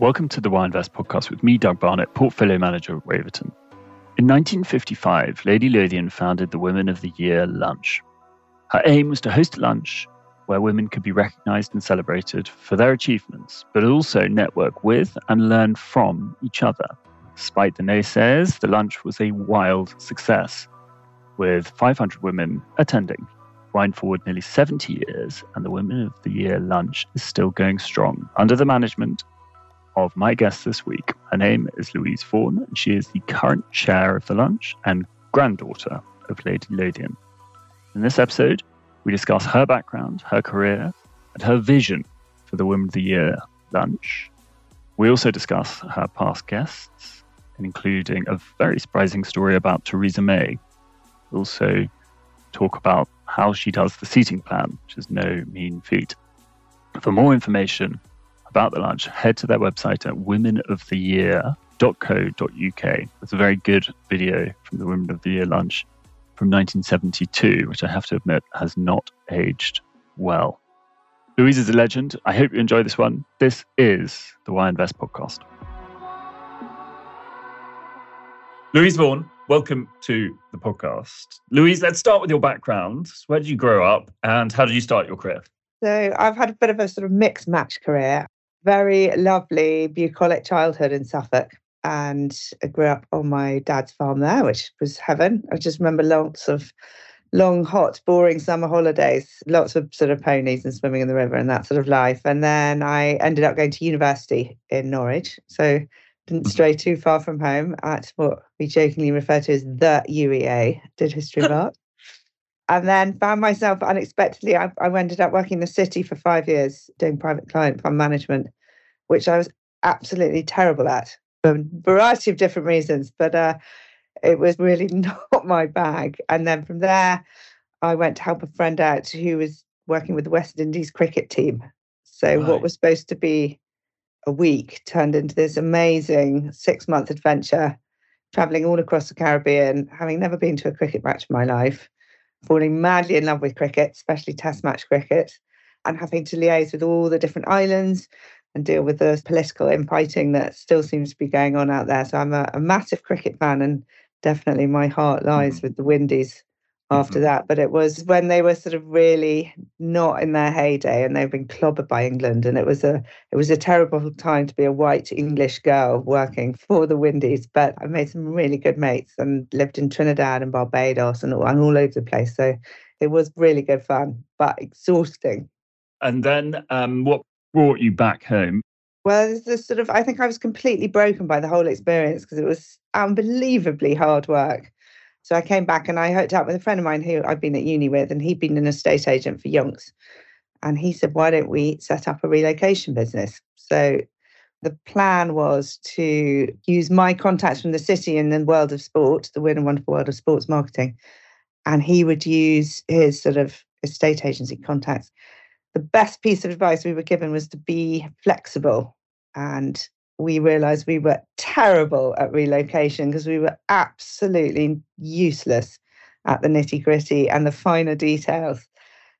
Welcome to the Why Invest podcast with me, Doug Barnett, Portfolio Manager at Waverton. In 1955, Lady Lothian founded the Women of the Year Lunch. Her aim was to host a lunch where women could be recognized and celebrated for their achievements, but also network with and learn from each other. Despite the naysayers, the lunch was a wild success, with 500 women attending. Wind forward nearly 70 years, and the Women of the Year lunch is still going strong under the management of my guest this week. Her name is Louise Vaughan, and she is the current chair of the lunch and granddaughter of Lady Lothian. In this episode, we discuss her background, her career, and her vision for the Women of the Year lunch. We also discuss her past guests, including a very surprising story about Theresa May. We also talk about how she does the seating plan, which is no mean feat. For more information about the lunch, head to their website at womenoftheyear.co.uk. It's a very good video from the Women of the Year lunch from 1972, which I have to admit has not aged well. Louise is a legend. I hope you enjoy this one. This is the Why Invest podcast. Louise Vaughan, welcome to the podcast. Louise, let's start with your background. Where did you grow up and how did you start your career? So, I've had a bit of a sort of mixed match career. Very lovely, bucolic childhood in Suffolk and I grew up on my dad's farm there, which was heaven. I just remember lots of long, hot, boring summer holidays, lots of sort of ponies and swimming in the river and that sort of life. And then I ended up going to university in Norwich. So didn't mm-hmm. stray too far from home at what we jokingly refer to as the UEA, did history of art. And then found myself unexpectedly, I, I ended up working in the city for five years doing private client fund management, which I was absolutely terrible at for a variety of different reasons, but uh, it was really not my bag. And then from there, I went to help a friend out who was working with the West Indies cricket team. So right. what was supposed to be a week turned into this amazing six month adventure, traveling all across the Caribbean, having never been to a cricket match in my life, falling madly in love with cricket, especially test match cricket, and having to liaise with all the different islands and deal with the political infighting that still seems to be going on out there. So I'm a, a massive cricket fan, and definitely my heart lies mm-hmm. with the Windies after mm-hmm. that. But it was when they were sort of really not in their heyday, and they've been clobbered by England, and it was a it was a terrible time to be a white English girl working for the Windies. But I made some really good mates and lived in Trinidad and Barbados and all, and all over the place. So it was really good fun, but exhausting. And then, um, what brought you back home? Well, it's this sort of, I think I was completely broken by the whole experience because it was unbelievably hard work. So I came back and I hooked up with a friend of mine who I'd been at uni with, and he'd been an estate agent for Yonks. And he said, Why don't we set up a relocation business? So the plan was to use my contacts from the city and the world of sport, the weird and wonderful world of sports marketing. And he would use his sort of estate agency contacts the best piece of advice we were given was to be flexible. And we realized we were terrible at relocation because we were absolutely useless at the nitty gritty and the finer details.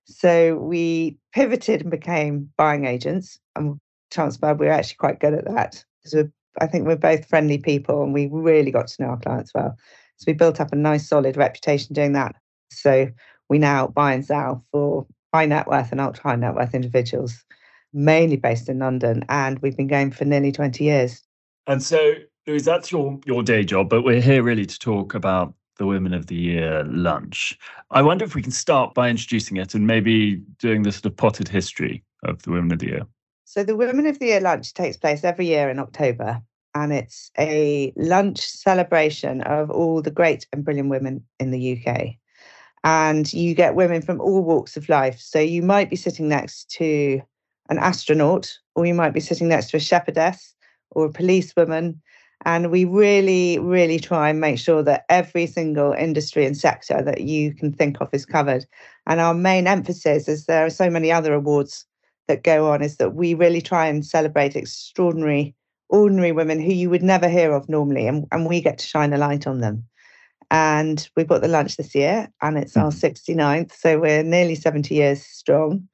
So we pivoted and became buying agents. And are we were actually quite good at that because I think we're both friendly people and we really got to know our clients well. So we built up a nice solid reputation doing that. So we now buy and sell for high net worth and ultra high net worth individuals, mainly based in London. And we've been going for nearly 20 years. And so, Louise, that's your, your day job, but we're here really to talk about the Women of the Year lunch. I wonder if we can start by introducing it and maybe doing the sort of potted history of the Women of the Year. So, the Women of the Year lunch takes place every year in October, and it's a lunch celebration of all the great and brilliant women in the UK and you get women from all walks of life. So you might be sitting next to an astronaut, or you might be sitting next to a shepherdess or a policewoman. And we really, really try and make sure that every single industry and sector that you can think of is covered. And our main emphasis, as there are so many other awards that go on, is that we really try and celebrate extraordinary, ordinary women who you would never hear of normally. And, and we get to shine a light on them and we've got the lunch this year and it's our 69th mm-hmm. so we're nearly 70 years strong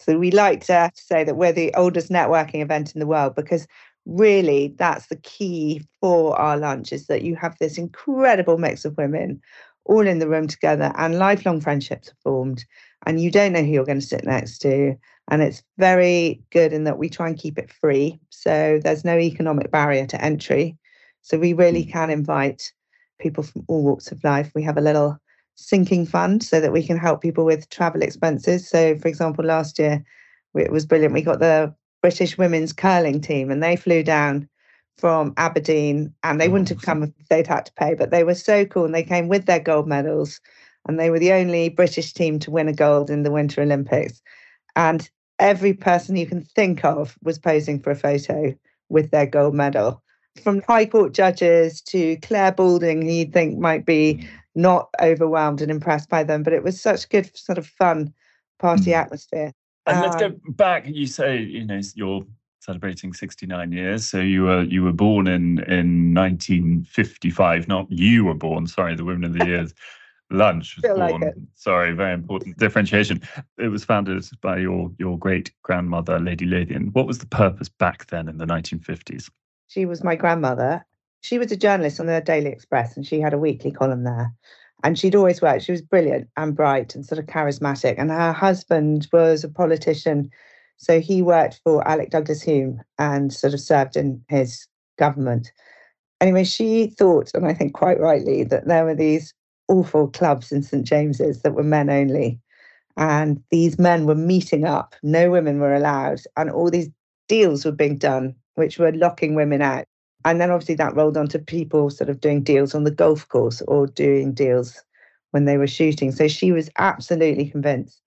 so we like to say that we're the oldest networking event in the world because really that's the key for our lunch is that you have this incredible mix of women all in the room together and lifelong friendships are formed and you don't know who you're going to sit next to and it's very good in that we try and keep it free. So there's no economic barrier to entry. So we really mm. can invite people from all walks of life. We have a little sinking fund so that we can help people with travel expenses so for example last year it was brilliant we got the british women's curling team and they flew down from Aberdeen, and they wouldn't have come if they'd had to pay, but they were so cool and they came with their gold medals. And they were the only British team to win a gold in the Winter Olympics. And every person you can think of was posing for a photo with their gold medal. From High Court judges to Clare Balding, who you'd think might be mm. Not overwhelmed and impressed by them, but it was such good, sort of fun party mm. atmosphere. And let's go um, back. You say, you know, you're celebrating 69 years. So you were you were born in in 1955. Not you were born. Sorry, the Women of the Years lunch was born. Like sorry, very important differentiation. It was founded by your your great grandmother, Lady Lothian. What was the purpose back then in the 1950s? She was my grandmother. She was a journalist on the Daily Express, and she had a weekly column there. And she'd always worked. She was brilliant and bright and sort of charismatic. And her husband was a politician so he worked for Alec Douglas Home and sort of served in his government. Anyway, she thought, and I think quite rightly, that there were these awful clubs in St James's that were men only. And these men were meeting up, no women were allowed, and all these deals were being done, which were locking women out. And then obviously that rolled on to people sort of doing deals on the golf course or doing deals when they were shooting. So she was absolutely convinced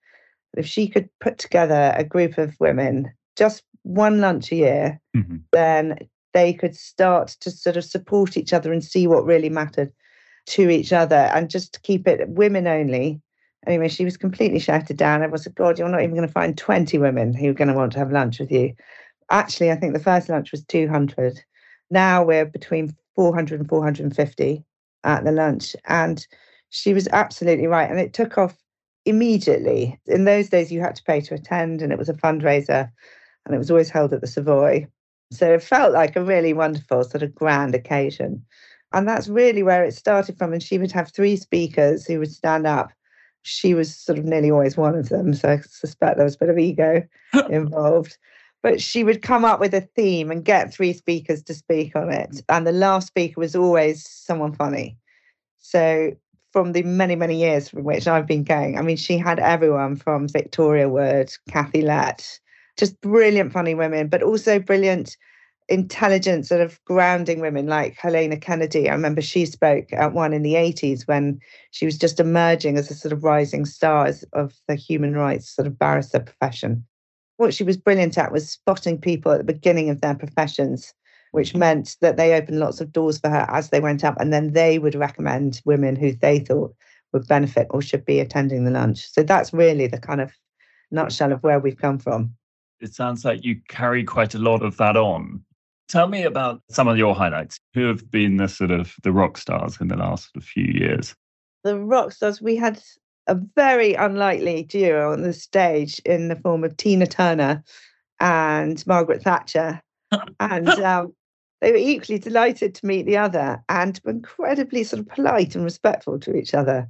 if she could put together a group of women, just one lunch a year, mm-hmm. then they could start to sort of support each other and see what really mattered to each other and just keep it women only. Anyway, she was completely shouted down. I was said, God, you're not even going to find 20 women who are going to want to have lunch with you. Actually, I think the first lunch was 200. Now we're between 400 and 450 at the lunch. And she was absolutely right. And it took off immediately. In those days, you had to pay to attend, and it was a fundraiser, and it was always held at the Savoy. So it felt like a really wonderful, sort of grand occasion. And that's really where it started from. And she would have three speakers who would stand up. She was sort of nearly always one of them. So I suspect there was a bit of ego involved. But she would come up with a theme and get three speakers to speak on it. Mm. And the last speaker was always someone funny. So from the many, many years from which I've been going. I mean, she had everyone from Victoria Wood, Kathy Lette, just brilliant, funny women, but also brilliant, intelligent, sort of grounding women like Helena Kennedy. I remember she spoke at one in the 80s when she was just emerging as a sort of rising star of the human rights sort of barrister profession. What she was brilliant at was spotting people at the beginning of their professions which mm-hmm. meant that they opened lots of doors for her as they went up. And then they would recommend women who they thought would benefit or should be attending the lunch. So that's really the kind of nutshell of where we've come from. It sounds like you carry quite a lot of that on. Tell me about some of your highlights. Who have been the sort of the rock stars in the last few years? The rock stars, we had a very unlikely duo on the stage in the form of Tina Turner and Margaret Thatcher. and um, they were equally delighted to meet the other and incredibly sort of polite and respectful to each other.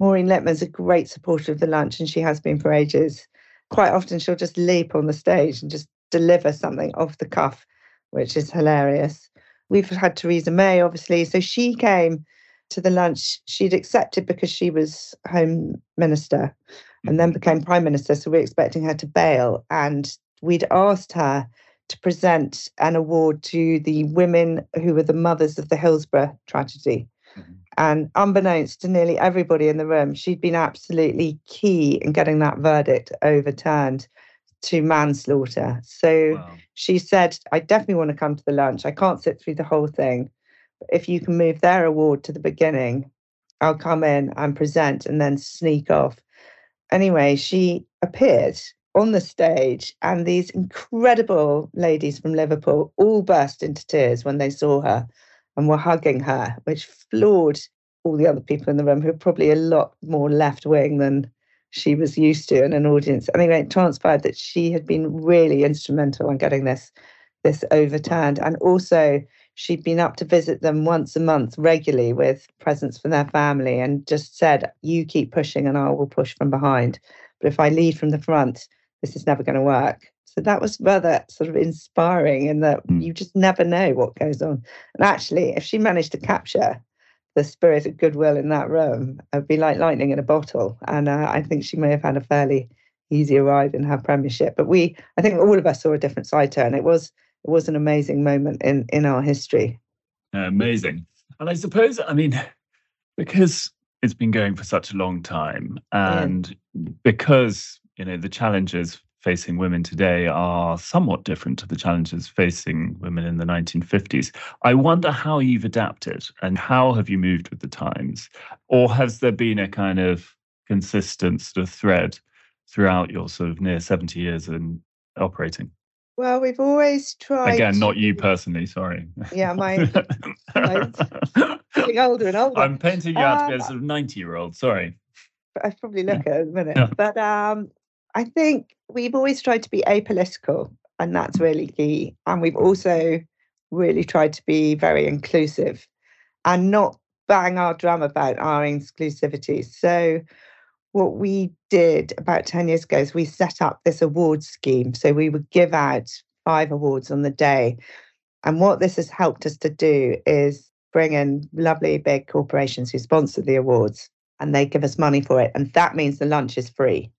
Maureen Lipman's a great supporter of the lunch, and she has been for ages. Quite often, she'll just leap on the stage and just deliver something off the cuff, which is hilarious. We've had Theresa May, obviously. So she came to the lunch. She'd accepted because she was Home Minister and then mm-hmm. became Prime Minister. So we're expecting her to bail. And we'd asked her to present an award to the women who were the mothers of the Hillsborough tragedy. Mm-hmm. And unbeknownst to nearly everybody in the room, she'd been absolutely key in getting that verdict overturned to manslaughter. So wow. she said, I definitely want to come to the lunch. I can't sit through the whole thing. If you can move their award to the beginning, I'll come in and present and then sneak off. Anyway, she appeared on the stage, and these incredible ladies from Liverpool all burst into tears when they saw her and were hugging her, which floored all the other people in the room who were probably a lot more left wing than she was used to in an audience. Anyway, it transpired that she had been really instrumental in getting this this overturned. And also, she'd been up to visit them once a month regularly with presents for their family and just said, You keep pushing and I will push from behind. But if I lead from the front, this is never going to work. So that was rather sort of inspiring in that mm. you just never know what goes on. And actually, if she managed to capture the spirit of goodwill in that room, it'd be like lightning in a bottle. And uh, I think she may have had a fairly easy ride in her premiership. But we, I think all of us saw a different side to her. And it was, it was an amazing moment in, in our history. Amazing. And I suppose, I mean, because it's been going for such a long time and yeah. because, you know, the challenges facing women today are somewhat different to the challenges facing women in the 1950s. I wonder how you've adapted and how have you moved with the times? Or has there been a kind of consistent sort of thread throughout your sort of near 70 years in operating? Well, we've always tried. Again, not you personally, sorry. Yeah, my. getting older and older. I'm painting you out to be a um, sort of 90 year old, sorry. I probably look at it a minute. Yeah. But um, I think we've always tried to be apolitical, and that's really key. And we've also really tried to be very inclusive and not bang our drum about our exclusivity. So, what we did about 10 years ago is we set up this award scheme. So, we would give out five awards on the day. And what this has helped us to do is bring in lovely big corporations who sponsor the awards and they give us money for it. And that means the lunch is free.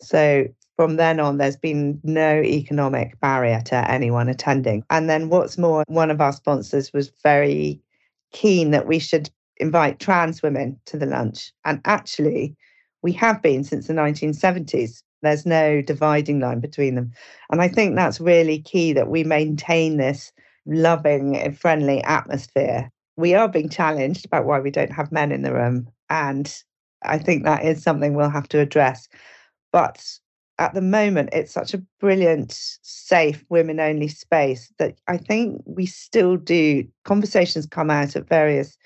So from then on, there's been no economic barrier to anyone attending. And then what's more, one of our sponsors was very keen that we should invite trans women to the lunch. And actually, we have been since the 1970s. There's no dividing line between them. And I think that's really key that we maintain this loving, and friendly atmosphere. We are being challenged about why we don't have men in the room. And I think that is something we'll have to address. But at the moment, it's such a brilliant, safe, women only space that I think we still do. Conversations come out at various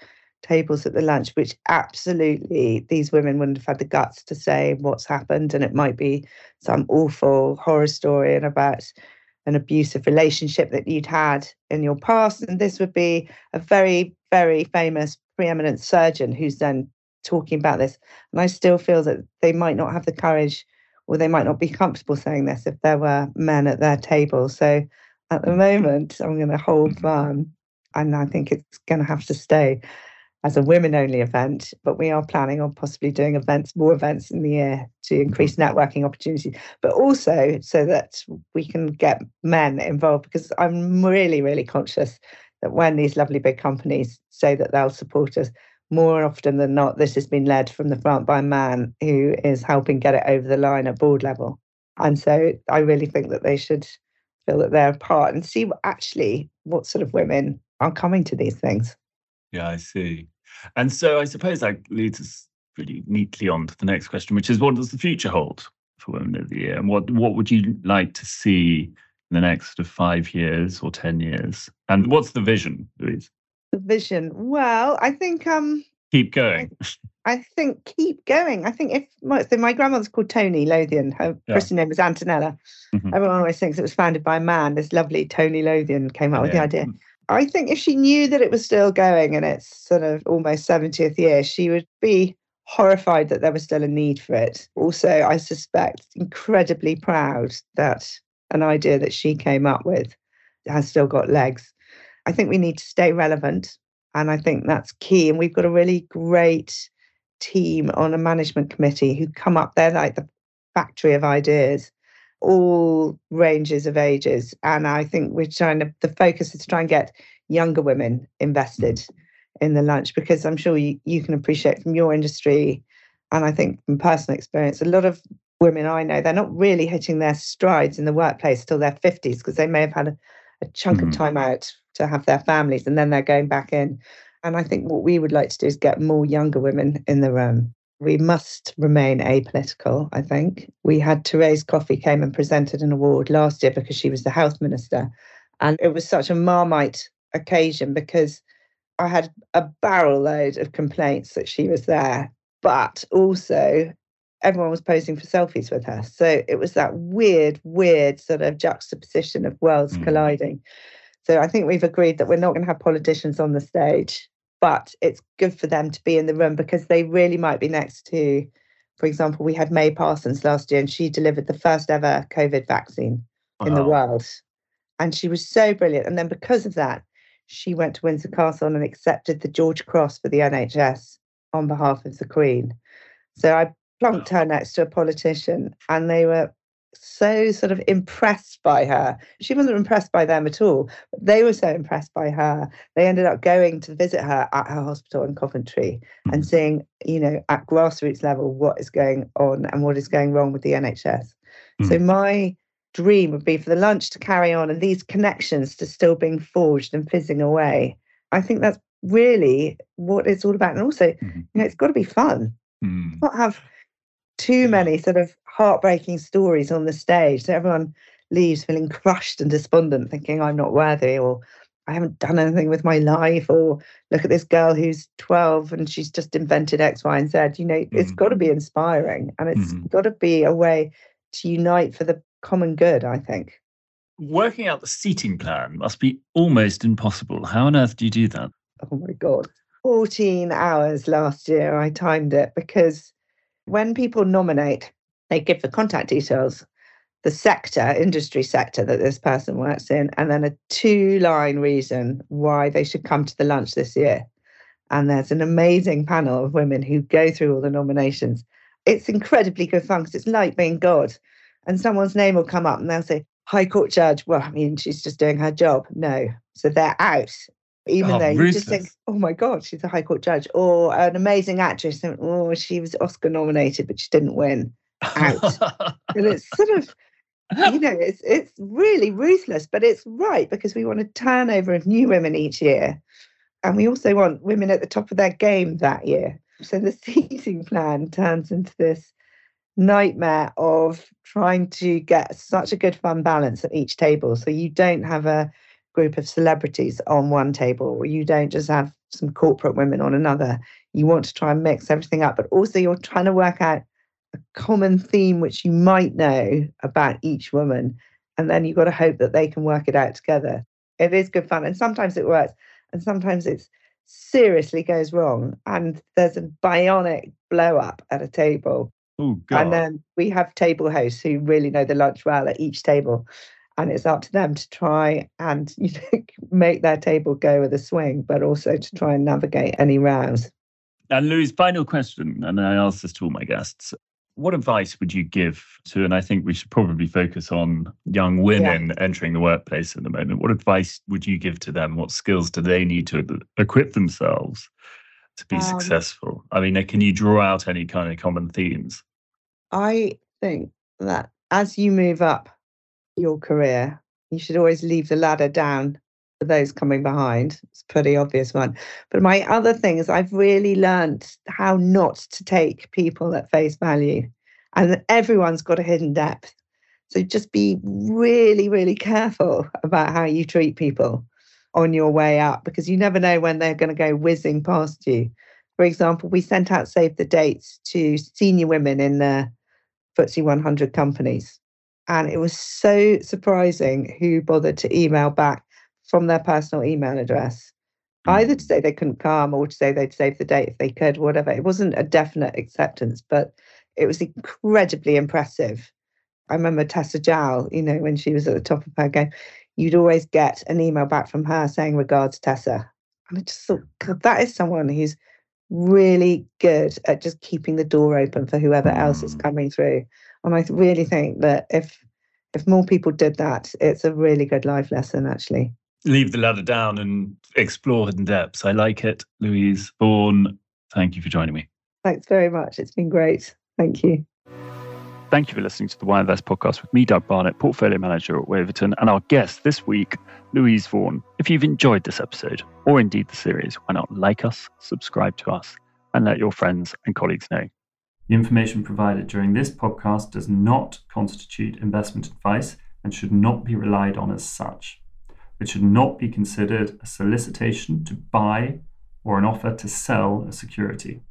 tables at the lunch, which absolutely these women wouldn't have had the guts to say what's happened. And it might be some awful horror story and about an abusive relationship that you'd had in your past. And this would be a very, very famous, preeminent surgeon who's then talking about this. And I still feel that they might not have the courage or they might not be comfortable saying this if there were men at their table. So at the moment, I'm going to hold firm, and I think it's going to have to stay as a women only event, but we are planning on possibly doing events, more events in the year to mm-hmm. increase networking opportunities, but also so that we can get men involved because I'm really, really conscious that when these lovely big companies say that they'll support us, more often than not, this has been led from the front by a man who is helping get it over the line at board level. And so I really think that they should feel that they're a part and see what actually what sort of women are coming to these things. Yeah, I see. And so I suppose that leads us pretty neatly on to the next question, which is what does the future hold for Women of the Year? And what what would you like to see in the next sort of five years or 10 years? And what's the vision, Louise? the vision? Well, I think um keep going. I, I think keep going. I think if my, so my grandmother's called Tony Lothian. Her yeah. Christian name was Antonella. Mm-hmm. Everyone always thinks it was founded by a man. This lovely Tony Lothian came up with the idea. I think if she knew that it was still going and its sort of almost 70th year, she would be horrified that there was still a need for it. Also, I suspect incredibly proud that an idea that she came up with has still got legs. I think we need to stay relevant. And I think that's key. And we've got a really great team on a management committee who come up there like the factory of ideas, all ranges of ages. And I think we're trying to, the focus is to try and get younger women invested in the lunch because I'm sure you, you can appreciate from your industry and I think from personal experience, a lot of women I know, they're not really hitting their strides in the workplace till their 50s because they may have had a, a chunk mm. of time out to have their families and then they're going back in. And I think what we would like to do is get more younger women in the room. We must remain apolitical, I think. We had Therese Coffey came and presented an award last year because she was the health minister. And it was such a marmite occasion because I had a barrel load of complaints that she was there. But also, everyone was posing for selfies with her. So it was that weird, weird sort of juxtaposition of worlds mm. colliding. So I think we've agreed that we're not going to have politicians on the stage, but it's good for them to be in the room because they really might be next to, for example, we had May Parsons last year and she delivered the first ever COVID vaccine wow. in the world. And she was so brilliant. And then because of that, she went to Windsor Castle and accepted the George Cross for the NHS on behalf of the Queen. So I plunked her next to a politician and they were so sort of impressed by her. She wasn't impressed by them at all, but they were so impressed by her. They ended up going to visit her at her hospital in Coventry mm-hmm. and seeing, you know, at grassroots level what is going on and what is going wrong with the NHS. Mm-hmm. So my dream would be for the lunch to carry on and these connections to still being forged and fizzing away. I think that's really what it's all about. And also, mm-hmm. you know, it's got to be fun. Mm. Not have too many sort of heartbreaking stories on the stage. So everyone leaves feeling crushed and despondent, thinking I'm not worthy or I haven't done anything with my life, or look at this girl who's 12 and she's just invented X, Y, and Z. You know, mm-hmm. it's got to be inspiring and it's mm-hmm. got to be a way to unite for the common good, I think. Working out the seating plan must be almost impossible. How on earth do you do that? Oh my God. 14 hours last year, I timed it because when people nominate, they give the contact details, the sector, industry sector that this person works in, and then a two line reason why they should come to the lunch this year. And there's an amazing panel of women who go through all the nominations. It's incredibly good fun because it's like being God and someone's name will come up and they'll say, High Court Judge. Well, I mean, she's just doing her job. No. So they're out. Even oh, though you just think, oh my God, she's a High Court judge. Or an amazing actress. And, oh, she was Oscar nominated, but she didn't win. Out. and it's sort of, you know, it's it's really ruthless, but it's right because we want a turnover of new women each year. And we also want women at the top of their game that year. So the seating plan turns into this nightmare of trying to get such a good fun balance at each table. So you don't have a group of celebrities on one table, or you don't just have some corporate women on another. You want to try and mix everything up, but also you're trying to work out a common theme which you might know about each woman. And then you've got to hope that they can work it out together. It is good fun. And sometimes it works, and sometimes it's seriously goes wrong. And there's a bionic blow up at a table Oh, God. And then we have table hosts who really know the lunch well at each table. And it's up to them to try and you know, make their table go with a swing, but also to try and navigate any rows. And Louise, final question, and I ask this to all my guests. What advice would you give to, and I think we should probably focus on young women yeah. entering the workplace at the moment. What advice would you give to them? What skills do they need to equip themselves to be um, successful? I mean, can you draw out any kind of common themes? I think that as you move up your career, you should always leave the ladder down for those coming behind. It's a pretty obvious one. But my other thing is I've really learned how not to take people at face value. And everyone's got a hidden depth. So just be really, really careful about how you treat people on your way up because you never know when they're going to go whizzing past you. For example, we sent out save the dates to senior women in the FTSE 100 companies. And it was so surprising who bothered to email back from their personal email address, either to say they couldn't come or to say they'd save the date if they could, whatever. It wasn't a definite acceptance, but it was incredibly impressive. I remember Tessa Jowell, you know, when she was at the top of her game, you'd always get an email back from her saying, Regards, Tessa. And I just thought, God, that is someone who's really good at just keeping the door open for whoever else is mm. coming through. And I really think that if if more people did that, it's a really good life lesson actually. Leave the ladder down and explore hidden depths. I like it. Louise Vaughan, thank you for joining me. Thanks very much. It's been great. Thank you. Thank you for listening to the Why Invest podcast with me, Doug Barnett, portfolio manager at Waverton, and our guest this week, Louise Vaughan. If you've enjoyed this episode, or indeed the series, why not like us, subscribe to us, and let your friends and colleagues know. The information provided during this podcast does not constitute investment advice and should not be relied on as such. It should not be considered a solicitation to buy or an offer to sell a security.